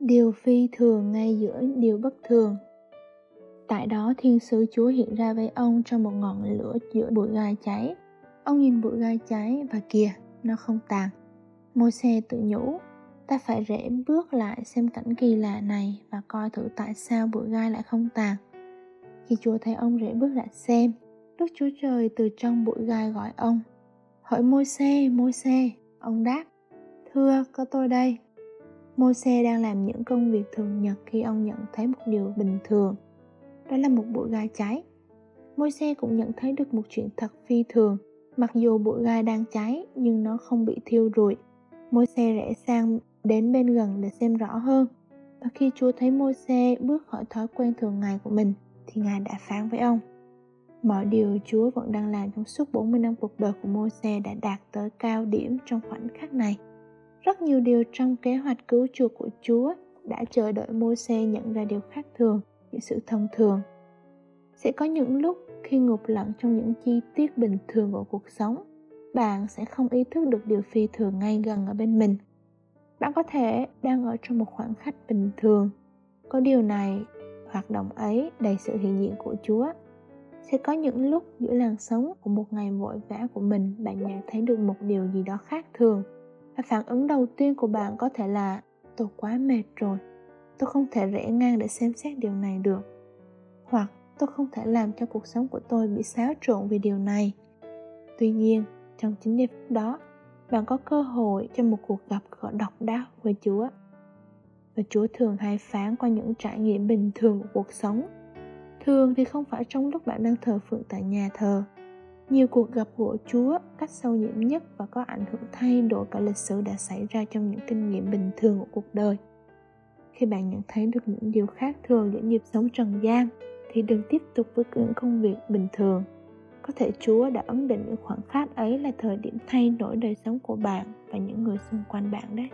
điều phi thường ngay giữa điều bất thường. Tại đó thiên sứ chúa hiện ra với ông trong một ngọn lửa giữa bụi gai cháy. Ông nhìn bụi gai cháy và kìa, nó không tàn. Môi xe tự nhủ, ta phải rẽ bước lại xem cảnh kỳ lạ này và coi thử tại sao bụi gai lại không tàn. Khi chúa thấy ông rẽ bước lại xem đức chúa trời từ trong bụi gai gọi ông, hỏi môi xe môi xe ông đáp, thưa, có tôi đây môi đang làm những công việc thường nhật khi ông nhận thấy một điều bình thường. Đó là một bụi gai cháy. Môi cũng nhận thấy được một chuyện thật phi thường. Mặc dù bụi gai đang cháy, nhưng nó không bị thiêu rụi. Môi rẽ sang đến bên gần để xem rõ hơn. Và khi chúa thấy môi bước khỏi thói quen thường ngày của mình, thì ngài đã phán với ông. Mọi điều chúa vẫn đang làm trong suốt 40 năm cuộc đời của môi đã đạt tới cao điểm trong khoảnh khắc này rất nhiều điều trong kế hoạch cứu chuộc của chúa đã chờ đợi Môi-se nhận ra điều khác thường, những sự thông thường. Sẽ có những lúc khi ngục lặn trong những chi tiết bình thường của cuộc sống, bạn sẽ không ý thức được điều phi thường ngay gần ở bên mình. Bạn có thể đang ở trong một khoảng khách bình thường. Có điều này, hoạt động ấy đầy sự hiện diện của chúa. Sẽ có những lúc giữa làn sóng của một ngày vội vã của mình, bạn nhận thấy được một điều gì đó khác thường và phản ứng đầu tiên của bạn có thể là, tôi quá mệt rồi, tôi không thể rẽ ngang để xem xét điều này được. Hoặc, tôi không thể làm cho cuộc sống của tôi bị xáo trộn vì điều này. Tuy nhiên, trong chính giây phút đó, bạn có cơ hội cho một cuộc gặp gỡ độc đáo với chúa. Và chúa thường hay phán qua những trải nghiệm bình thường của cuộc sống. Thường thì không phải trong lúc bạn đang thờ phượng tại nhà thờ nhiều cuộc gặp của chúa cách sâu nhiệm nhất và có ảnh hưởng thay đổi cả lịch sử đã xảy ra trong những kinh nghiệm bình thường của cuộc đời. Khi bạn nhận thấy được những điều khác thường giữa nhịp sống trần gian, thì đừng tiếp tục với những công việc bình thường. Có thể chúa đã ấn định những khoảng khắc ấy là thời điểm thay đổi đời sống của bạn và những người xung quanh bạn đấy.